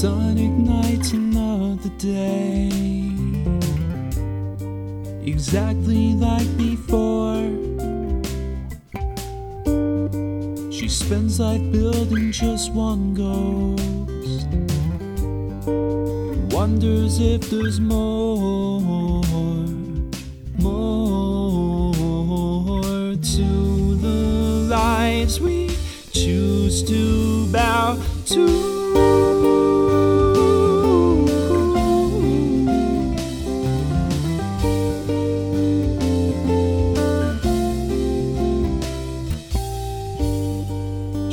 sun ignites another day. Exactly like before. She spends life building just one ghost. Wonders if there's more, more to the lives we choose to bow to.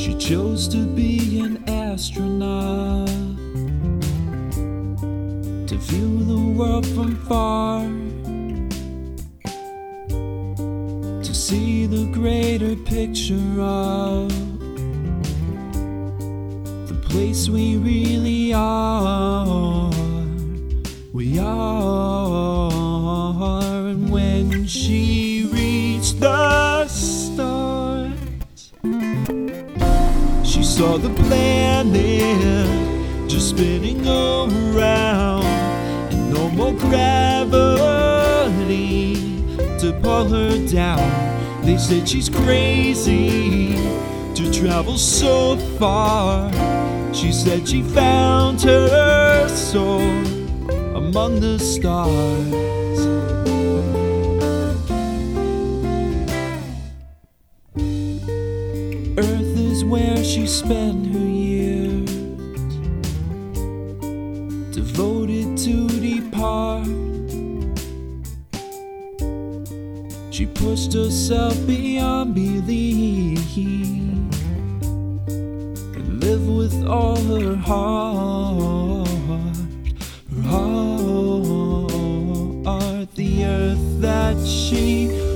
She chose to be an astronaut to view the world from far, to see the greater picture of the place we really are. We are, and when she reached the stars. Saw the planet just spinning around, and no more gravity to pull her down. They said she's crazy to travel so far. She said she found her soul among the stars. She spent her years, devoted to depart. She pushed herself beyond belief. And lived with all her heart, her heart, the earth that she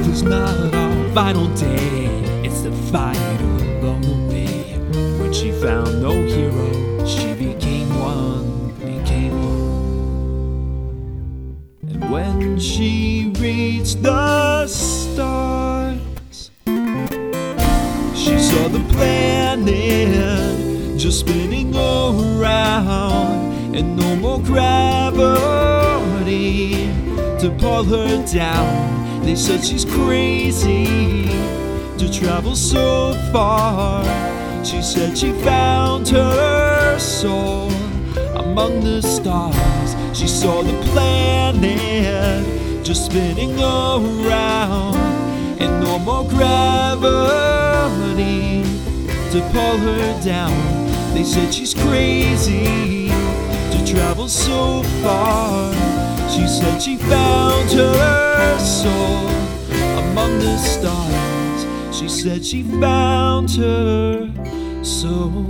Life is not our final day, it's the fight along the way. When she found no hero, she became one, became one. And when she reached the stars, she saw the planet just spinning around, and no more gravity to pull her down. They said she's crazy to travel so far. She said she found her soul among the stars. She saw the planet just spinning around, and no more gravity to pull her down. They said she's crazy to travel so far. She said she found her soul among the stars. She said she found her soul.